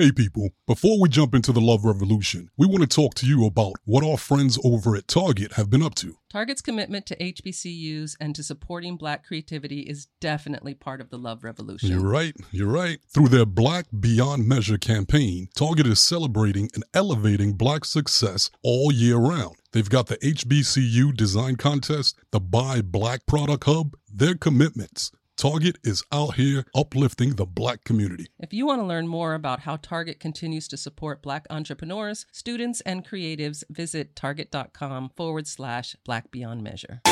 Hey people, before we jump into the love revolution, we want to talk to you about what our friends over at Target have been up to. Target's commitment to HBCUs and to supporting Black creativity is definitely part of the love revolution. You're right, you're right. Through their Black Beyond Measure campaign, Target is celebrating and elevating Black success all year round. They've got the HBCU Design Contest, the Buy Black Product Hub, their commitments. Target is out here uplifting the Black community. If you want to learn more about how Target continues to support Black entrepreneurs, students, and creatives, visit target.com forward slash Black Beyond Measure.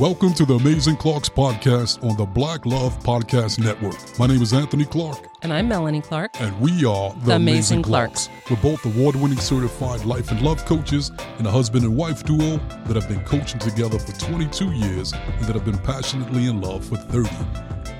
Welcome to the Amazing Clarks podcast on the Black Love Podcast Network. My name is Anthony Clark, And I'm Melanie Clark. and we are the, The Amazing Clarks. We're both award winning certified life and love coaches and a husband and wife duo that have been coaching together for 22 years and that have been passionately in love for 30.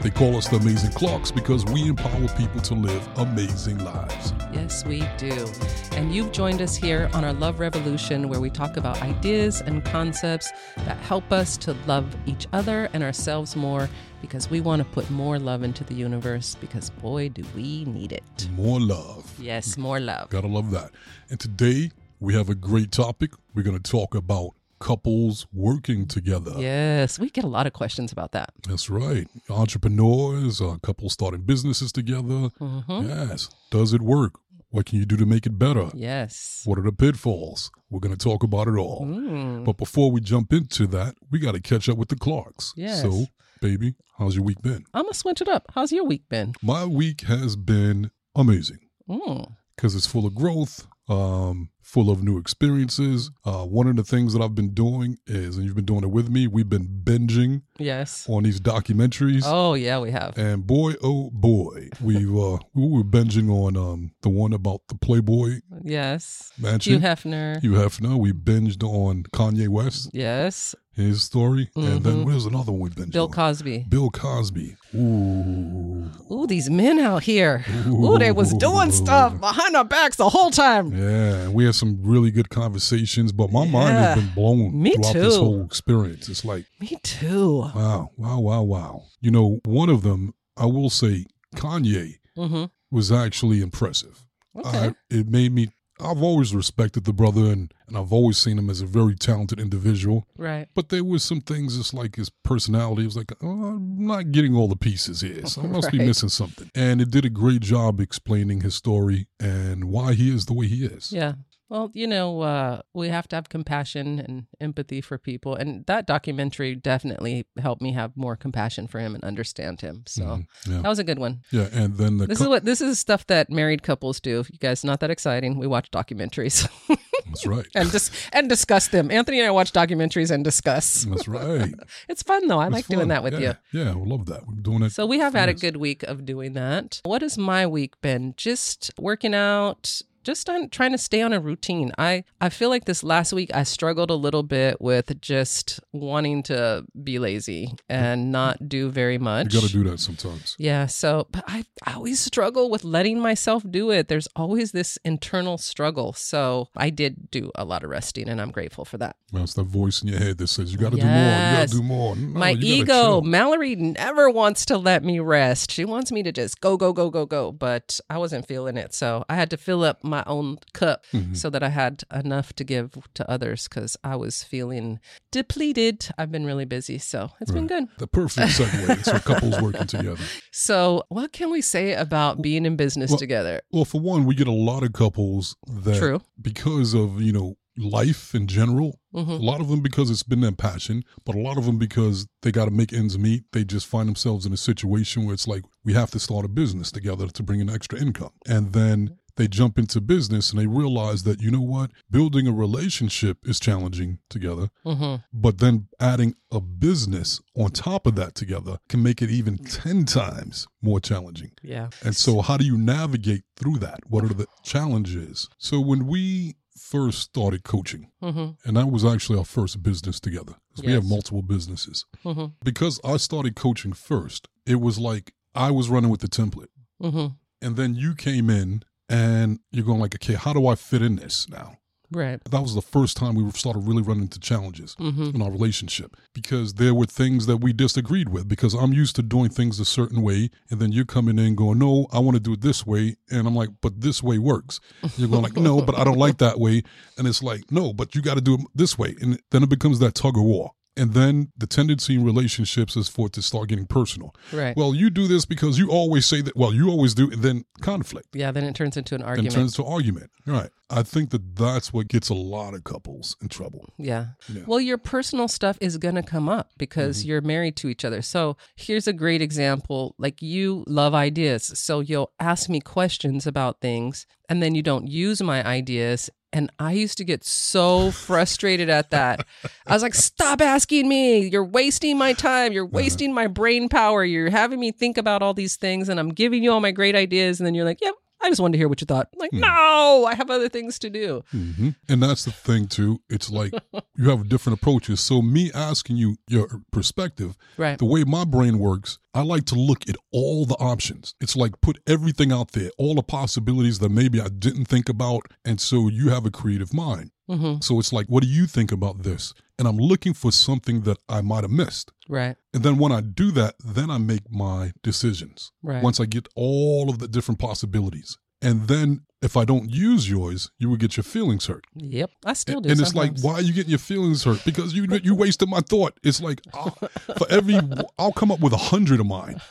They call us the Amazing Clarks because we empower people to live amazing lives. Yes, we do. And you've joined us here on our Love Revolution, where we talk about ideas and concepts that help us to love each other and ourselves more because we want to put more love into the universe because, boy, do we need it. More love. Yes, more love. Gotta love that. And today we have a great topic. We're going to talk about couples working together. Yes, we get a lot of questions about that. That's right. Entrepreneurs, uh, couples starting businesses together. Mhm. Yes. Does it work? What can you do to make it better? Yes. What are the pitfalls? We're going to talk about it all. Mm. But before we jump into that, we got to catch up with the Clarks. Yes. So, baby, how's your week been? I'm going to switch it up. How's your week been? My week has been amazing Mm. because it's full of growth, um, full of new experiences. Uh, one of the things that I've been doing is, and you've been doing it with me, we've been binging Yes. on these documentaries. Oh, yeah, we have. And boy, oh boy, we uh, we were binging on um, the one about the Playboy Yes. mansion. Hugh Hefner. Hugh Hefner. We binged on Kanye West, Yes. His story, and then Mhm. where's another one we binged Bill? Cosby. Bill Cosby. Ooh. Ooh, these men out here. Ooh, they was doing stuff behind our backs the whole time. Yeah, we had some really good conversations, but my mind has been blown Me throughout this whole experience. It's like, Me too. wow, wow, wow, wow. You know, one of them, I will say, Kanye Mm-hmm. was actually impressive. Okay. I, it made me. I've always respected the brother, and and I've always seen him as a very talented individual. right. But there was some things, just like his personality. It was like, oh, I'm not getting all the pieces here, so I must be missing something. And it did a great job explaining his story and why he is the way he is. Yeah. Well, you know, uh, we have to have compassion and empathy for people. And that documentary definitely helped me have more compassion for him and understand him. So Mhm. yeah, that was a good one. yeah. And then the This cou- is what this is stuff that married couples do. You guys, not that exciting. We watch documentaries that's right. and dis- and discuss them. Anthony and I watch documentaries and discuss. That's right. It's fun though. I It's like doing that with yeah. you. Yeah, we love that. We're doing it. So we have had a good week of doing that. What has my week been? Just working out, just on trying to stay on a routine. I I feel like this last week I struggled a little bit with just wanting to be lazy and not do very much. You got to do that sometimes. yeah, so but I, I always struggle with letting myself do it. There's always this internal struggle. So I did do a lot of resting and I'm grateful for that. That's that voice in your head that says you got to Yes. do more. You got to do more. No, my ego. Mallory never wants to let me rest. She wants me to just go, go, go, go, go. But I wasn't feeling it. So I had to fill up my own cup Mhm. so that I had enough to give to others because I was feeling depleted. I've been really busy. So it's been good. The perfect segue. so couples working together. So, what can we say about being in business Well, together? Well, for one, we get a lot of couples that True. because of you know life in general. hmm A lot of them because it's been their passion, but a lot of them because they got to make ends meet. They just find themselves in a situation where it's like we have to start a business together to bring in extra income, and then they jump into business and they realize that you know what, building a relationship is challenging together, hmm but then adding a business on top of that together can make it even ten times more challenging. Yeah. And so, how do you navigate through that? What are the challenges? So, when we first started coaching, hmm and that was actually our first business together, 'cause we have multiple businesses. hmm Because I started coaching first, it was like I was running with the template, hmm and then you came in and you're going like, okay, how do I fit in this now? Right. That was the first time we started really running into challenges Mm-hmm. in our relationship because there were things that we disagreed with because I'm used to doing things a certain way and then you're coming in going, no, I want to do it this way. And I'm like, but this way works. You're going like, no, but I don't like that way. And it's like, no, but you got to do it this way. And then it becomes that tug of war. And then the tendency in relationships is for it to start getting personal. Right. Well, you do this because you always say that. Well, you always do, and then conflict yeah. Then it turns into an argument. turns to argument. Right. I think that that's what gets a lot of couples in trouble. Yeah. Yeah. Well, your personal stuff is going to come up because Mm-hmm. you're married to each other. So here's a great example. Like you love ideas. So you'll ask me questions about things and then you don't use my ideas. And I used to get so frustrated at that. I was like, stop asking me. You're wasting my time. You're wasting my brain power. You're having me think about all these things and I'm giving you all my great ideas. And then you're like, yep. I just wanted to hear what you thought. I'm like, no, I have other things to do. hmm And that's the thing too. It's like you have different approaches. So me asking you your perspective, Right. the way my brain works, I like to look at all the options. It's like put everything out there, all the possibilities that maybe I didn't think about, and so you have a creative mind. hmm So it's like, what do you think about this? And I'm looking for something that I might have missed. Right. And then when I do that, then I make my decisions. Right. Once I get all of the different possibilities. And then if I don't use yours, you would get your feelings hurt. Yep. I still do. and it's like, why are you getting your feelings hurt? Because you you wasted my thought. It's like I'll, for every I'll come up with a hundred of mine,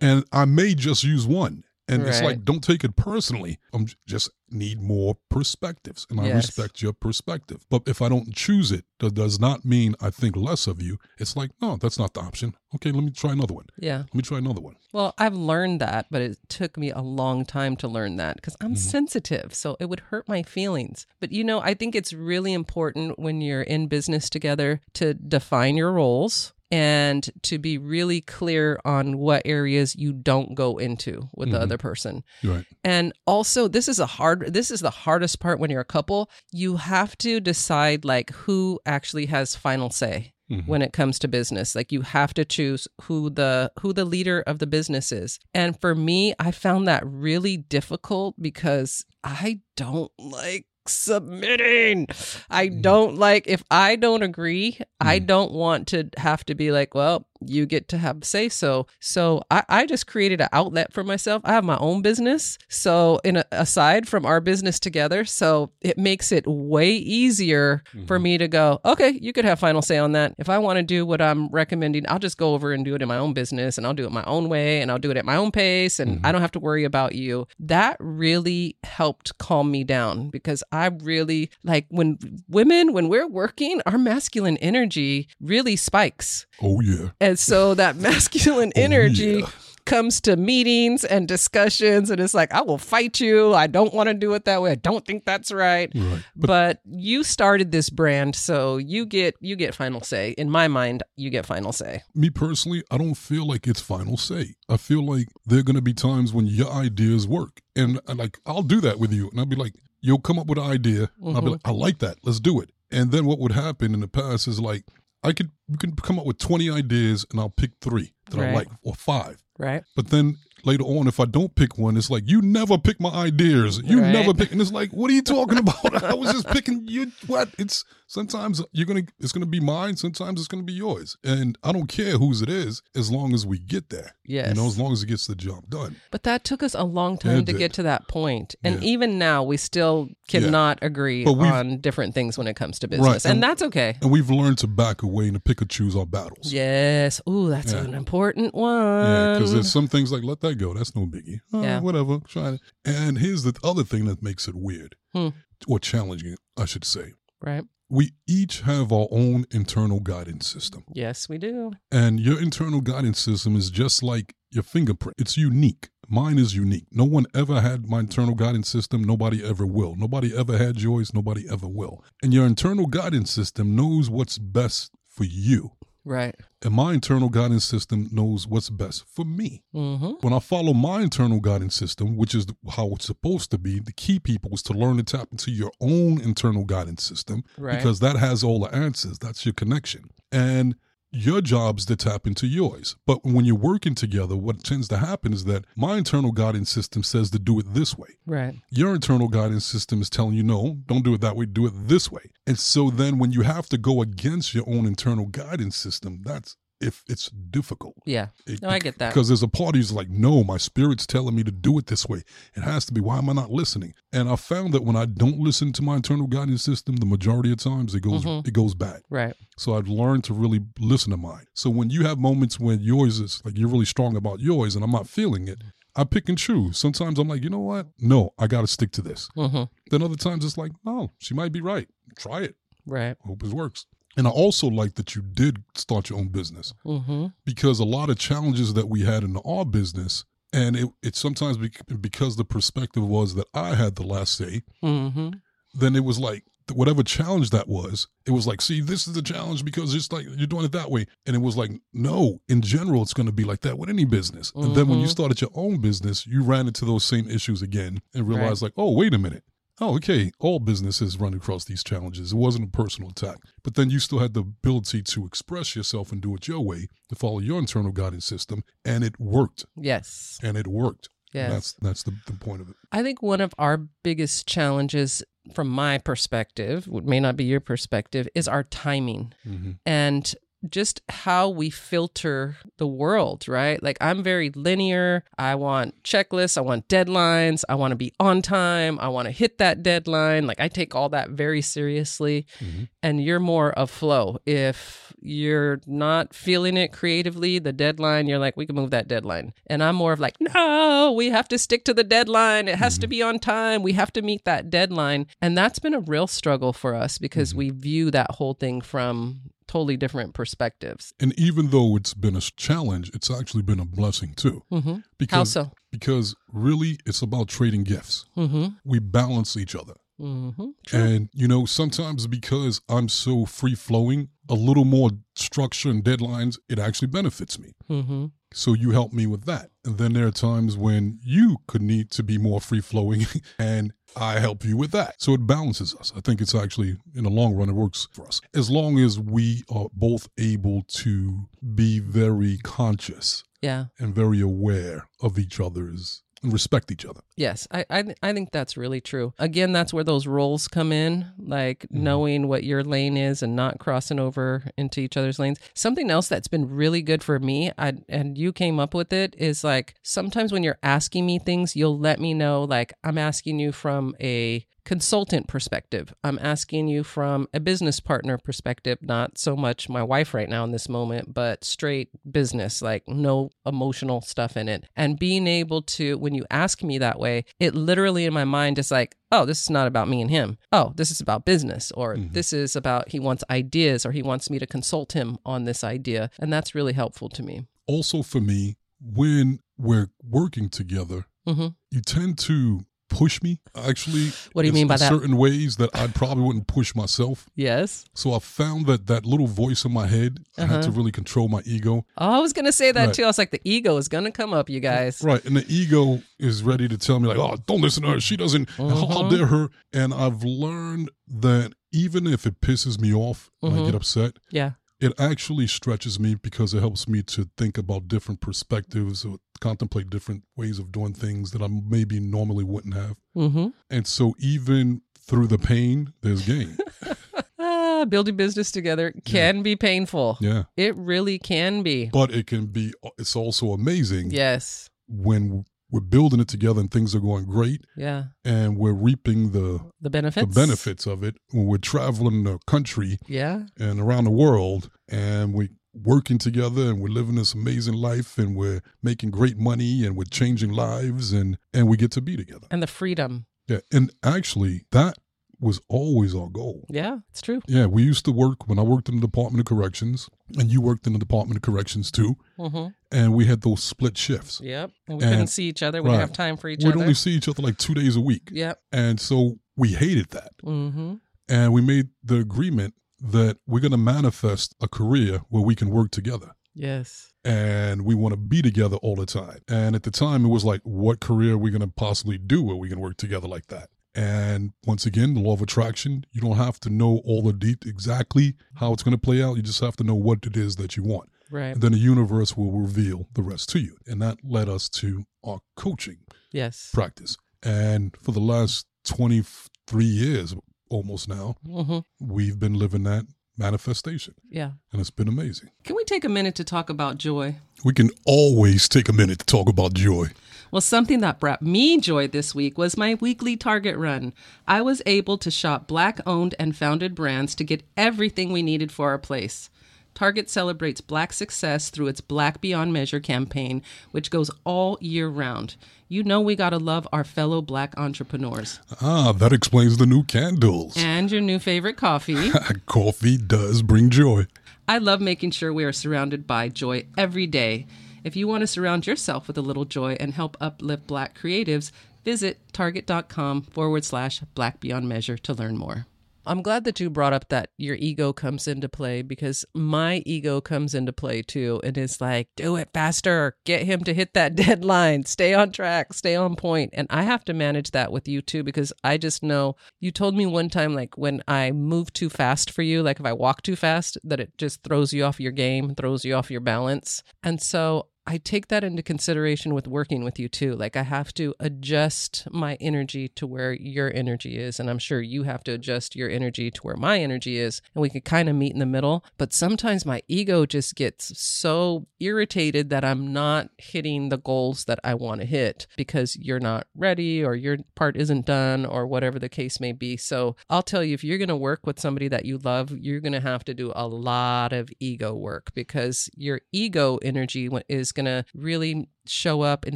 and I may just use one. And it's like, don't take it personally. I'm j- just need more perspectives, and I respect your perspective. But if I don't choose it, that does not mean I think less of you. It's like, no, that's not the option. Okay, let me try another one. Yeah. Let me try another one. Well, I've learned that, but it took me a long time to learn that because I'm mm-hmm. sensitive. So it would hurt my feelings. But you know, I think it's really important when you're in business together to define your roles and to be really clear on what areas you don't go into with the Mhm. other person. Right. And also, this is a hard this is the hardest part when you're a couple. You have to decide like who actually has final say Mhm. when it comes to business. Like you have to choose who the who the leader of the business is. And for me, I found that really difficult because I don't like submitting. I mm. don't like if I don't agree, I mm. don't want to have to be like, well, you get to have say so. So I, I just created an outlet for myself. I have my own business. So in a, aside from our business together, so it makes it way easier for mm-hmm. me to go, okay, you could have final say on that. If I want to do what I'm recommending, I'll just go over and do it in my own business and I'll do it my own way and I'll do it at my own pace and mm-hmm. I don't have to worry about you. That really helped calm me down because I really like when women, when we're working, our masculine energy really spikes. Oh yeah. And so that masculine Oh, energy yeah. comes to meetings and discussions, and it's like, I will fight you. I don't want to do it that way. I don't think that's right. Right. But, you started this brand, so you get you get final say. In my mind, you get final say. me personally, I don't feel like it's final say. I feel like there are going to be times when your ideas work. And, and like, I'll do that with you. And I'll be like, you'll come up with an idea. And I'll be mm-hmm. like, I like that. Let's do it. And then what would happen in the past is like, I could, you can come up with 20 ideas and I'll pick three that I like or five. Right? But then later on, if I don't pick one, it's like, you never pick my ideas. You Right. never pick. And it's like, what are you talking about? I was just picking you. What? It's sometimes you're going to, it's going to be mine. Sometimes it's going to be yours. And I don't care whose it is as long as we get there. Yes. You know, as long as it gets the job done. But that took us a long time It to did. get to that point. And Yeah. even now, we still cannot agree on different things when it comes to business. and- and that's okay. And we've learned to back away and to pick and choose our battles. Yes. Ooh, that's Yeah. an important one. Yeah, because there's some things like let that go. That's no biggie. Oh, Yeah. whatever. Try it. And here's the other thing that makes it weird Hmm. or challenging, I should say. right. We each have our own internal guidance system. Yes, we do. And your internal guidance system is just like your fingerprint. It's unique. Mine is unique. No one ever had my internal guidance system. Nobody ever will. Nobody ever had yours. Nobody ever will. And your internal guidance system knows what's best for you. Right. And my internal guidance system knows what's best for me. Mm-hmm. When I follow my internal guidance system, which is how it's supposed to be, the key people is to learn to tap into your own internal guidance system Right. because that has all the answers. That's your connection. And your job's to tap into yours. But when you're working together, what tends to happen is that my internal guidance system says to do it this way. Right. Your internal guidance system is telling you, no, don't do it that way, do it this way. And so then when you have to go against your own internal guidance system, that's if it's difficult. Yeah. It- No, I get that. Because there's a party who's like, no, my spirit's telling me to do it this way. It has to be. Why am I not listening? And I found that when I don't listen to my internal guidance system, the majority of times it goes Mhm. it goes bad. Right. So I've learned to really listen to mine. So when you have moments when yours is like you're really strong about yours and I'm not feeling it, I pick and choose. Sometimes I'm like, you know what? No, I got to stick to this. Mm-hmm. Then other times it's like, oh, she might be right. Try it. Right. Hope it works. And I also like that you did start your own business Mm-hmm. because a lot of challenges that we had in our business, and it, it sometimes bec because the perspective was that I had the last say, Mm-hmm. then it was like whatever challenge that was, it was like, see, this is the challenge because it's like you're doing it that way. And it was like, no, in general, it's going to be like that with any business. And then when you Mhm. started your own business, you ran into those same issues again and realized, like, oh, wait a minute. Oh, okay. All businesses run across these challenges. It wasn't a personal attack. But then you still had the ability to express yourself and do it your way, to follow your internal guidance system. And it worked. Yes. And it worked. And Yes. that's that's the, the point of it. I think one of our biggest challenges from my perspective, what may not be your perspective, is our timing Mm-hmm. and just how we filter the world, right? Like I'm very linear. I want checklists, I want deadlines, I want to be on time, I want to hit that deadline. Like I take all that very seriously. Mhm. And you're more of flow. If you're not feeling it creatively, the deadline, you're like, we can move that deadline. And I'm more of like, no, we have to stick to the deadline. It has to be on time. We have to meet that deadline. And that's been a real struggle for us because we view that whole thing from totally different perspectives. And even though it's been a challenge, it's actually been a blessing too. Mm-hmm. How Because so? because really it's about trading gifts. Mm-hmm. We balance each other. Mm-hmm. And you know, sometimes because I'm so free flowing, a little more structure and deadlines, it actually benefits me. Mm-hmm. So you help me with that. And then there are times when you could need to be more free flowing and I help you with that. So it balances us. I think it's actually in the long run it works for us. As long as we are both able to be very conscious Yeah. and very aware of each other's and respect each other. Yes, I, I I think that's really true. Again, that's where those roles come in, like mm-hmm. knowing what your lane is and not crossing over into each other's lanes. Something else that's been really good for me, I, and you came up with it, is like sometimes when you're asking me things, you'll let me know, like I'm asking you from a consultant perspective. I'm asking you from a business partner perspective, not so much my wife right now in this moment, but straight business, like no emotional stuff in it. And being able to, when you ask me that way, it literally in my mind is like, oh, this is not about me and him. Oh, this is about business, or this is about he wants ideas, or he wants me to consult him on this idea. And that's really helpful to me. Also for me, when we're working together, hmm you tend to push me actually What do you mean by that? certain ways that i probably wouldn't push myself Yes. so i found that that little voice in my head i had to really control my ego Oh, I was going to say that Right. too. I was like, the ego is going to come up, you guys. right and the ego is ready to tell me like oh don't listen to her she doesn't how, how dare her and i've learned that even if it pisses me off and i Mhm. get upset Yeah. it actually stretches me because it helps me to think about different perspectives or contemplate different ways of doing things that i maybe normally wouldn't have Mm-hmm. And so even through the pain, there's gain. Ah, building business together can be painful. yeah. It really can be. But it can be, it's also amazing Yes. when we're building it together and things are going great Yeah. and we're reaping the, The benefits. the benefits of it when we're traveling the country Yeah. and around the world and we working together and we're living this amazing life and we're making great money and we're changing lives and and we get to be together. And the freedom. Yeah. And actually that was always our goal. Yeah, it's true. Yeah, we used to work when I worked in the Department of Corrections, and you worked in the Department of Corrections too, Mm-hmm. and we had those split shifts. Yep. And we And- couldn't see each other. We right. didn't have time for each other. We'd only see each other like two days a week, Yep. and so we hated that. Mm-hmm. And we made the agreement that we're going to manifest a career where we can work together. Yes. And we want to be together all the time. And at the time, it was like, what career are we going to possibly do where we can work together like that? And once again, the law of attraction, you don't have to know all the deep exactly how it's going to play out. You just have to know what it is that you want. Right. And then the universe will reveal the rest to you. And that led us to our coaching Yes. practice. And for the last 23 years, almost now, hmm we've been living that manifestation. Yeah. And it's been amazing. Can we take a minute to talk about joy? We can always take a minute to talk about joy. Well, something that brought me joy this week was my weekly Target run. I was able to shop black owned and founded brands to get everything we needed for our place. Target celebrates black success through its Black Beyond Measure campaign, which goes all year round. You know, we gotta love our fellow black entrepreneurs. Ah, that explains the new candles. And your new favorite coffee. Coffee does bring joy. I love making sure we are surrounded by joy every day. If you want to surround yourself with a little joy and help uplift black creatives, visit target.com forward slash black beyond measure to learn more. I'm glad that you brought up that your ego comes into play because my ego comes into play too. And it's like, do it faster, get him to hit that deadline, stay on track, stay on point. And I have to manage that with you too because I just know you told me one time, like when I move too fast for you, like if I walk too fast, that it just throws you off your game, throws you off your balance. And so I take that into consideration with working with you too. Like I have to adjust my energy to where your energy is. And I'm sure you have to adjust your energy to where my energy is. And we can kind of meet in the middle. But sometimes my ego just gets so irritated that I'm not hitting the goals that I want to hit because you're not ready or your part isn't done or whatever the case may be. So I'll tell you, if you're going to work with somebody that you love, you're going to have to do a lot of ego work because your ego energy is going to really show up in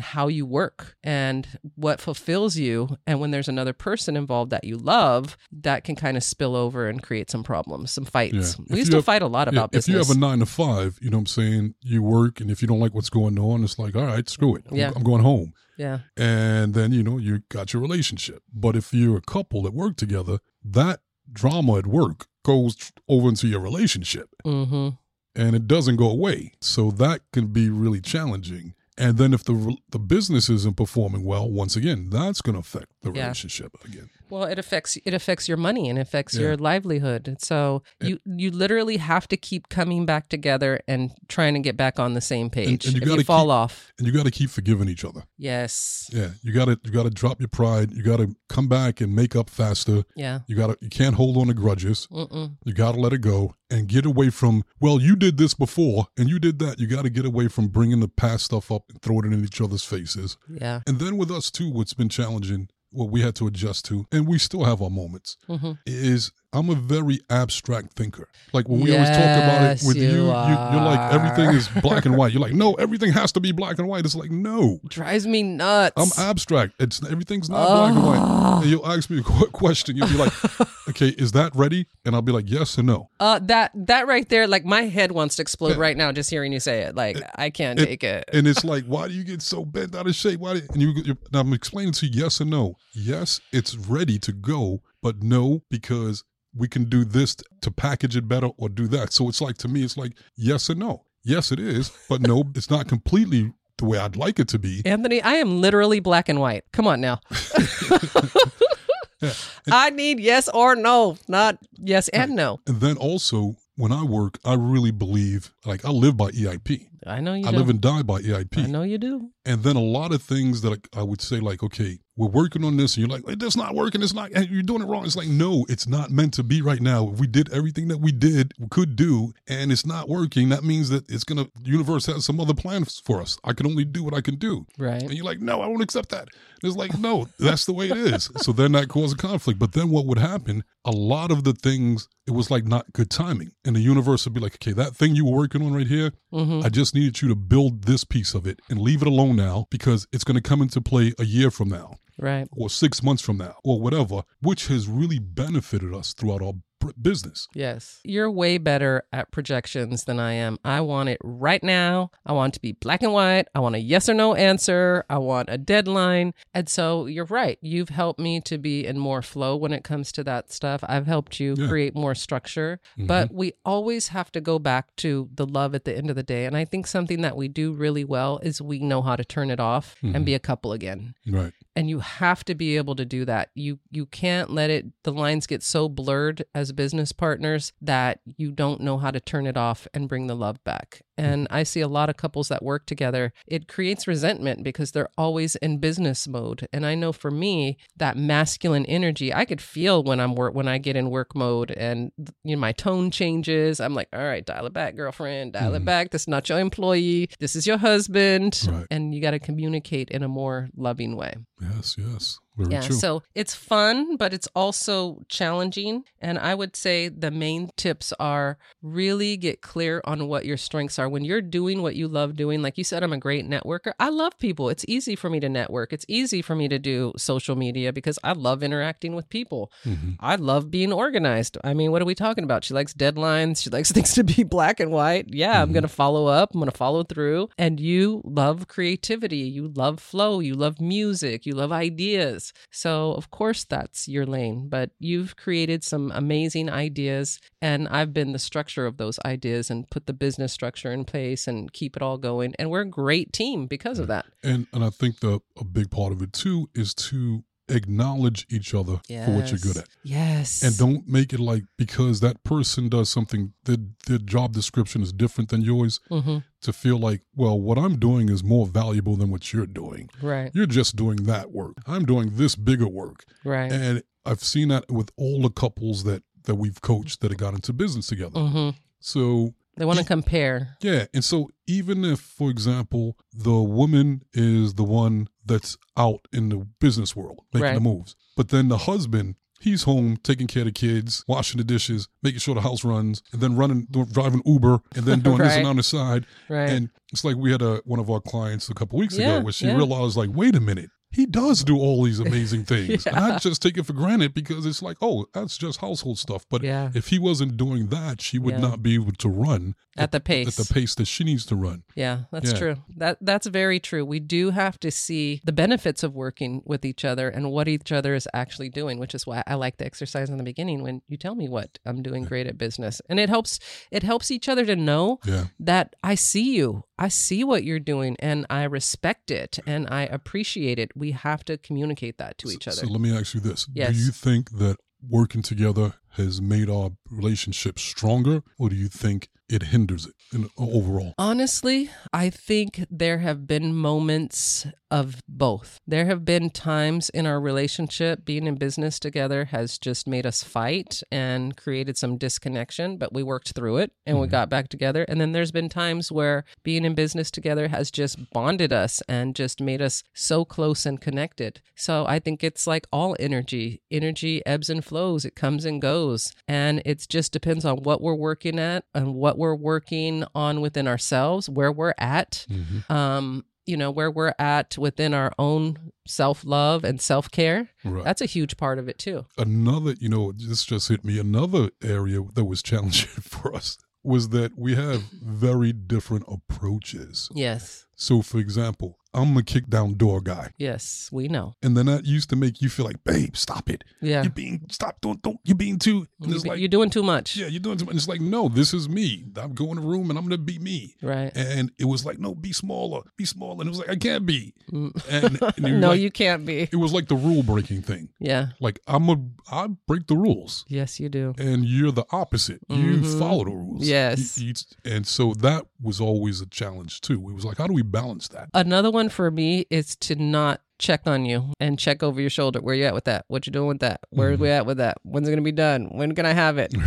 how you work and what fulfills you. And when there's another person involved that you love, that can kind of spill over and create some problems, some fights. Yeah. We used to have- fight a lot Yeah, about business. if you have a nine to five, you know what I'm saying, you work, and if you don't like what's going on, it's like, all right, screw it. I'm, Yeah. I'm going home. yeah. And then, you know, you got your relationship. But if you're a couple that work together, that drama at work goes over into your relationship Mm-hmm. And it doesn't go away. So that can be really challenging. And then if the the business isn't performing well, once again, that's going to affect the Yeah. relationship again. Well, it affects it affects your money and affects Yeah. your livelihood. And so you you literally have to keep coming back together and trying to get back on the same page. and you if you gotta fall keep- off, And you got to keep forgiving each other. yes, Yeah, you got to you got to drop your pride. You got to come back and make up faster. yeah, You got to you can't hold on to grudges. Mm-mm. You got to let it go and get away from, well, you did this before and you did that. You got to get away from bringing the past stuff up and throwing it in each other's faces. yeah, And then with us too, what's been challenging, what we had to adjust to, and we still have our moments, hmm is I'm a very abstract thinker. Like when we always talk about it with you, you you, you're like everything is black and white. You're like, no, everything has to be black and white. It's like, no, drives me nuts. I'm abstract. It's everything's not black and white. And you'll ask me a question. You'll be like, okay, is that ready? And I'll be like, yes or no. uh, that that right there, like my head wants to explode right now just hearing you say it. Like I can't it- take it. And it's like, why do you get so bent out of shape? Why? Do, and you, you, and I'm explaining to you, yes or no. Yes, it's ready to go, but no, because we can do this to package it better or do that. So it's like to me, it's like yes or no. Yes, it is, but no, it's not completely the way I'd like it to be. Anthony, I am literally black and white. Come on now. I need yes or no, not yes and no. And then also, when I work, I really believe, like I live by EIP. I know you I do. live and die by EIP. I know you do. And then a lot of things that I, I would say, like, okay, we're working on this, and you're like, it's not working. It's not, and you're doing it wrong. It's like, no, it's not meant to be right now. If we did everything that we did, we could do, and it's not working, that means that it's gonna, the universe has some other plans for us. I can only do what I can do. Right. And you're like, no, I won't accept that. And it's like, no, that's the way it is. so then that caused a conflict. But then what would happen? A lot of the things, it was like not good timing. And the universe would be like, okay, that thing you were working on right here, Mm-hmm. I just needed you to build this piece of it and leave it alone now because it's going to come into play a year from now Right. or six months from now or whatever, which has really benefited us throughout our business. Yes. You're way better at projections than I am. I want it right now. I want to be black and white. I want a yes or no answer. I want a deadline. And so you're right. You've helped me to be in more flow when it comes to that stuff. I've helped you Yeah. create more structure. Mhm. But we always have to go back to the love at the end of the day. And I think something that we do really well is we know how to turn it off and be a couple again. Right. and you have to be able to do that. You you can't let it the lines get so blurred as business partners that you don't know how to turn it off and bring the love back. And I see a lot of couples that work together. It creates resentment because they're always in business mode. And I know for me, that masculine energy, I could feel when I'm work when I get in work mode and you know my tone changes. I'm like, all right, dial it back, girlfriend, dial it Mhm. back. This is not your employee. This is your husband. Right. And you got to communicate in a more loving way. Yes, yes. Very Yeah, true. so it's fun, but it's also challenging. And I would say the main tips are really get clear on what your strengths are. When you're doing what you love doing, like you said, I'm a great networker. I love people. It's easy for me to network. It's easy for me to do social media because I love interacting with people. Mhm. I love being organized. I mean, what are we talking about? She likes deadlines. She likes things to be black and white. Yeah, I'm Mhm. going to follow up. I'm going to follow through. And you love creativity. You love flow. You love music. You love ideas. So, of course, that's your lane. But you've created some amazing ideas. And I've been the structure of those ideas and put the business structure in place and keep it all going. And we're a great team because of that. And and I think the a big part of it too is to acknowledge each other for what you're good at. Yes. And don't make it like because that person does something their their job description is different than yours hmm to feel like, well, what I'm doing is more valuable than what you're doing. Right. You're just doing that work. I'm doing this bigger work. Right. And I've seen that with all the couples that that we've coached that have got into business together. hmm So They want to compare. yeah, and so even if, for example, the woman is the one that's out in the business world making Right. the moves, but then the husband, he's home taking care of the kids, washing the dishes, making sure the house runs, and then running, driving Uber, and then doing this and on the side. Right. And it's like we had a one of our clients a couple weeks Yeah, ago where she yeah. realized, like, wait a minute. He does do all these amazing things. And I just take it for granted because it's like, oh, that's just household stuff. But yeah. if he wasn't doing that, she would Yeah. not be able to run At the pace. at the pace that she needs to run. Yeah, that's Yeah. true. That that's very true. We do have to see the benefits of working with each other and what each other is actually doing, which is why I like the exercise in the beginning when you tell me what I'm doing great at business. And it helps it helps each other to know Yeah. that I see you. I see what you're doing and I respect it and I appreciate it. We have to communicate that to each other. So let me ask you this. Yes. Do you think that working together has made our relationship stronger or do you think it hinders it in, overall? Honestly, I think there have been moments of both. There have been times in our relationship, being in business together has just made us fight and created some disconnection, but we worked through it and we Mhm. got back together. And then there's been times where being in business together has just bonded us and just made us so close and connected. So I think it's like all energy. Energy ebbs and flows, it comes and goes. And it just depends on what we're working at and what we're working on within ourselves, where we're at. Mm-hmm. Um, you know, where we're at within our own self love and self care. Right. That's a huge part of it too. Another, you know, this just hit me. Another area that was challenging for us was that we have very different approaches. Yes. So, for example, I'm a kick down door guy. Yes, we know. And then that used to make you feel like, babe, stop it. Yeah. You're being, stop, don't, don't, you're being too. You, it's like, are doing too much. yeah, you're doing too much. And it's like, no, this is me. I'm going to room and I'm going to be me. Right. And it was like, no, be smaller, be smaller. And it was like, I can't be. Mm. And, and no, like- you can't be. It was like the rule breaking thing. Yeah. Like I'm a, I break the rules, Yes, you do. and you're the opposite. Mhm. You follow the rules. Yes. You- you- and so that was always a challenge too. It was like, how do we balance that? Another one for me is to not check on you and check over your shoulder. Where you at with that? What you doing with that? Where Mhm. we at with that? When's it gonna be done? When can I have it?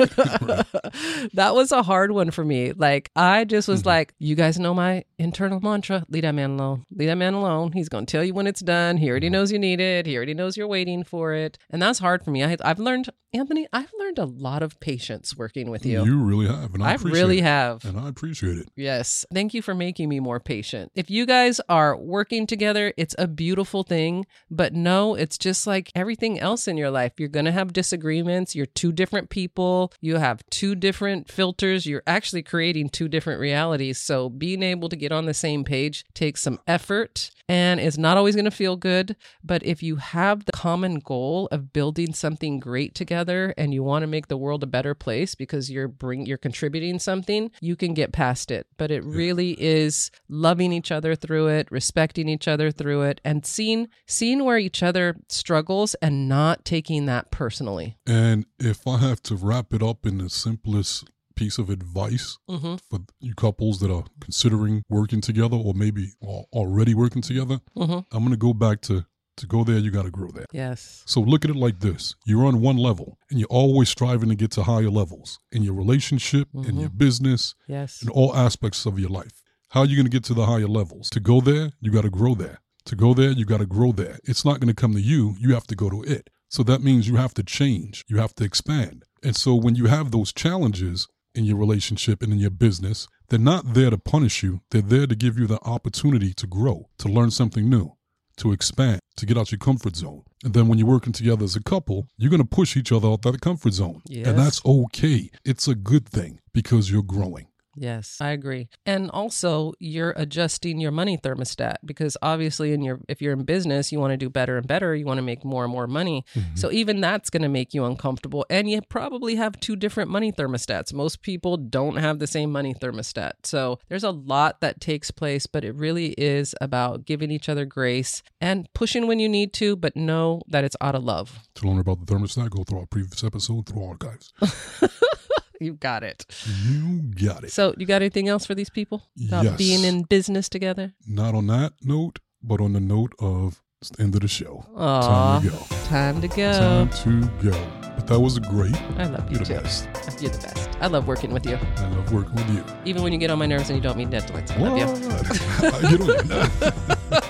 that was a hard one for me. Like I just was Mhm. like, you guys know my internal mantra: leave that man alone. Leave that man alone. He's gonna tell you when it's done. He already Mhm. knows you need it. He already knows you're waiting for it, and that's hard for me. I, I've learned, Anthony. I've learned a lot of patience working with you. You really have, and I, I really it. have. and I appreciate it. Yes. Thank you for making me more patient. If you guys are working together, it's a beautiful thing. But no, it's just like everything else in your life. You're going to have disagreements. You're two different people. You have two different filters. You're actually creating two different realities. So being able to get on the same page takes some effort and it's not always going to feel good. But if you have the common goal of building something great together and you want to make the world a better place because you're bring you're contributing something, you can get past it. But it really is loving each other through it, respecting each other through it, it and seeing seeing where each other struggles and not taking that personally. And if I have to wrap it up in the simplest piece of advice Mm-hmm. for you couples that are considering working together or maybe al- already working together, Mm-hmm. I'm going to go back to to go there, you got to grow there. Yes. So look at it like this you're on one level and you're always striving to get to higher levels in your relationship, in your business, Yes. in all aspects of your life. How are you going to get to the higher levels? To go there, you got to grow there. To go there, you got to grow there. It's not going to come to you, you have to go to it. So that means you have to change, you have to expand. And so when you have those challenges in your relationship and in your business, they're not there to punish you, they're there to give you the opportunity to grow, to learn something new, to expand, to get out your comfort zone. And then when you're working together as a couple, you're going to push each other out of the comfort zone. Yes. And that's okay. It's a good thing because you're growing. Yes, I agree. And also, you're adjusting your money thermostat because obviously in your if you're in business, you want to do better and better, you want to make more and more money. Mm-hmm. So even that's going to make you uncomfortable and you probably have two different money thermostats. Most people don't have the same money thermostat. So there's a lot that takes place, but it really is about giving each other grace and pushing when you need to, but know that it's out of love. To learn about the thermostat, go through our previous episode, through our archives. You got it. You got it. So, you got anything else for these people about Yes. being in business together? Not on that note, but on the note of it's the end of the show. Aw, Time to go. Time to go. Time to go. But that was great. I love you You're the too. best. You're the best. I love working with you. I love working with you. Even when you get on my nerves and you don't mean Netflix. I love you. What? I get on your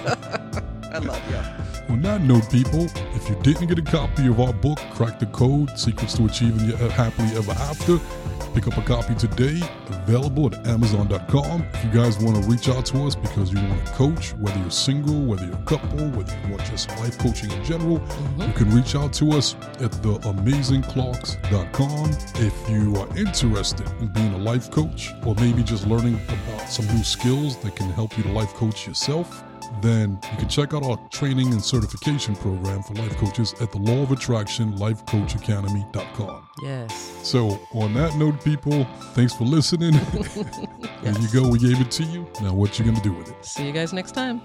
On that note, people, if you didn't get a copy of our book, Crack the Code Secrets to Achieving Your Happily Ever After, pick up a copy today. Available at Amazon.com. If you guys want to reach out to us because you want to coach, whether you're single, whether you're a couple, whether you want just life coaching in general, mm-hmm. you can reach out to us at theamazingclarks.com. If you are interested in being a life coach or maybe just learning about some new skills that can help you to life coach yourself, then you can check out our training and certification program for life coaches at the Law of Attraction LifeCoachAcademy.com. Yes. So, on that note, people, thanks for listening. there you go. We gave it to you. Now, what you gonna do with it? See you guys next time.